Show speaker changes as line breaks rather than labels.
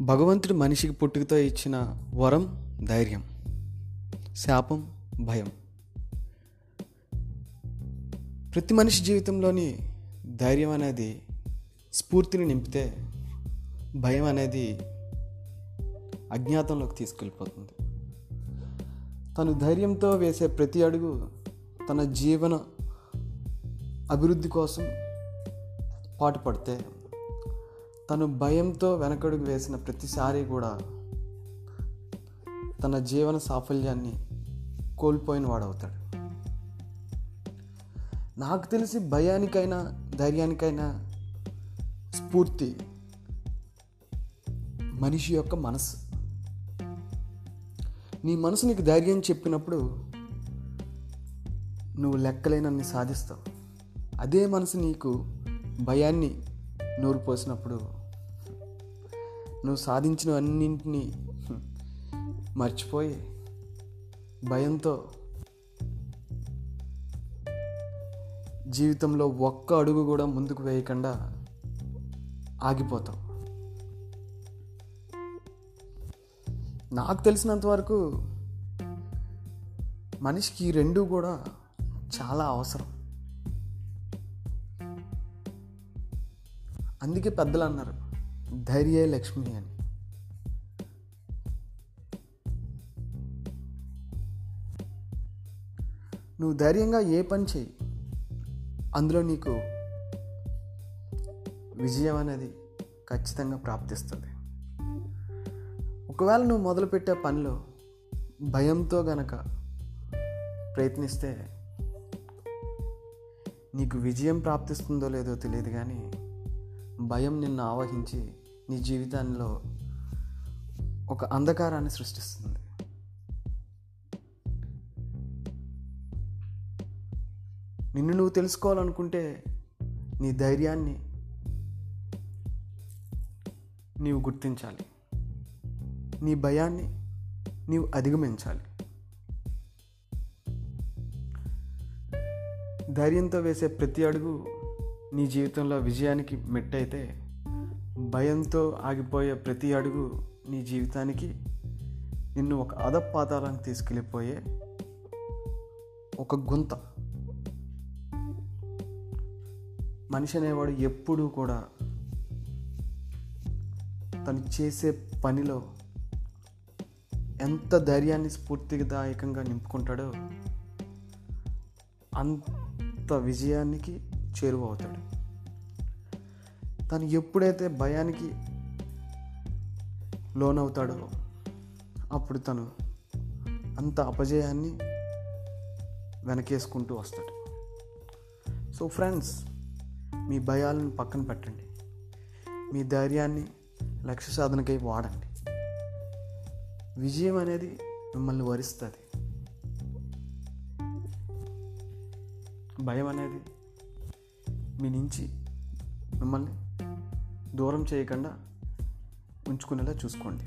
భగవంతుడు మనిషికి పుట్టుకతో ఇచ్చిన వరం ధైర్యం శాపం భయం. ప్రతి మనిషి జీవితంలోని ధైర్యం అనేది స్ఫూర్తిని నింపితే భయం అనేది అజ్ఞాతంలోకి తీసుకెళ్ళిపోతుంది. తను ధైర్యంతో వేసే ప్రతి అడుగు తన జీవన అభివృద్ధి కోసం పాటుపడితే తను భయంతో వెనకడుగు వేసిన ప్రతిసారి కూడా తన జీవన సాఫల్యాన్ని కోల్పోయిన వాడవుతాడు. నాకు తెలిసి భయానికైనా ధైర్యానికైనా స్ఫూర్తి మనిషి యొక్క మనసు నీ మనసు నీకు ధైర్యం చెప్పినప్పుడు నువ్వు లెక్కలేనన్ని సాధిస్తావు. అదే మనసు నీకు భయాన్ని నూరు పోసినప్పుడు నువ్వు సాధించినవన్నింటినీ మర్చిపోయి భయంతో జీవితంలో ఒక్క అడుగు కూడా ముందుకు వేయకుండా ఆగిపోతావు. నాకు తెలిసినంత వరకు మనిషికి ఈ రెండు కూడా చాలా అవసరం. అందుకే పెద్దలు అన్నారు. ధైర్య లక్ష్మి అని. నువ్వు ధైర్యంగా ఏ పని చేయి అందులో నీకు విజయం అనేది ఖచ్చితంగా ప్రాప్తిస్తుంది. ఒకవేళ నువ్వు మొదలుపెట్టే పనిలో భయంతో గనక ప్రయత్నిస్తే నీకు విజయం ప్రాప్తిస్తుందో లేదో తెలియదు కానీ భయం నిన్ను ఆవహించి నీ జీవితంలో ఒక అంధకారాన్ని సృష్టిస్తుంది. నిన్ను నువ్వు తెలుసుకోవాలనుకుంటే నీ ధైర్యాన్ని నీవు గుర్తించాలి. నీ భయాన్ని నీవు అధిగమించాలి. ధైర్యంతో వేసే ప్రతి అడుగు నీ జీవితంలో విజయానికి మెట్టయితే భయంతో ఆగిపోయే ప్రతి అడుగు నీ జీవితానికి నిన్ను ఒక అధపాతాలకు తీసుకెళ్ళిపోయే ఒక గుంత. మనిషి అనేవాడు ఎప్పుడూ కూడా తను చేసే పనిలో ఎంత ధైర్యాన్ని స్ఫూర్తిదాయకంగా నింపుకుంటాడో అంత విజయానికి చేరువవుతాడు. తను ఎప్పుడైతే భయానికి లోనవుతాడో అప్పుడు తను అంత అపజయాన్ని వెనకేసుకుంటూ వస్తాడు. సో ఫ్రెండ్స్ మీ భయాలను పక్కన పెట్టండి. మీ ధైర్యాన్ని లక్ష్య సాధనకై వాడండి. విజయం అనేది మిమ్మల్ని వరిస్తుంది. భయం అనేది మీ నుంచి మిమ్మల్ని దూరం చేయకుండా ఉంచుకునేలా చూసుకోండి.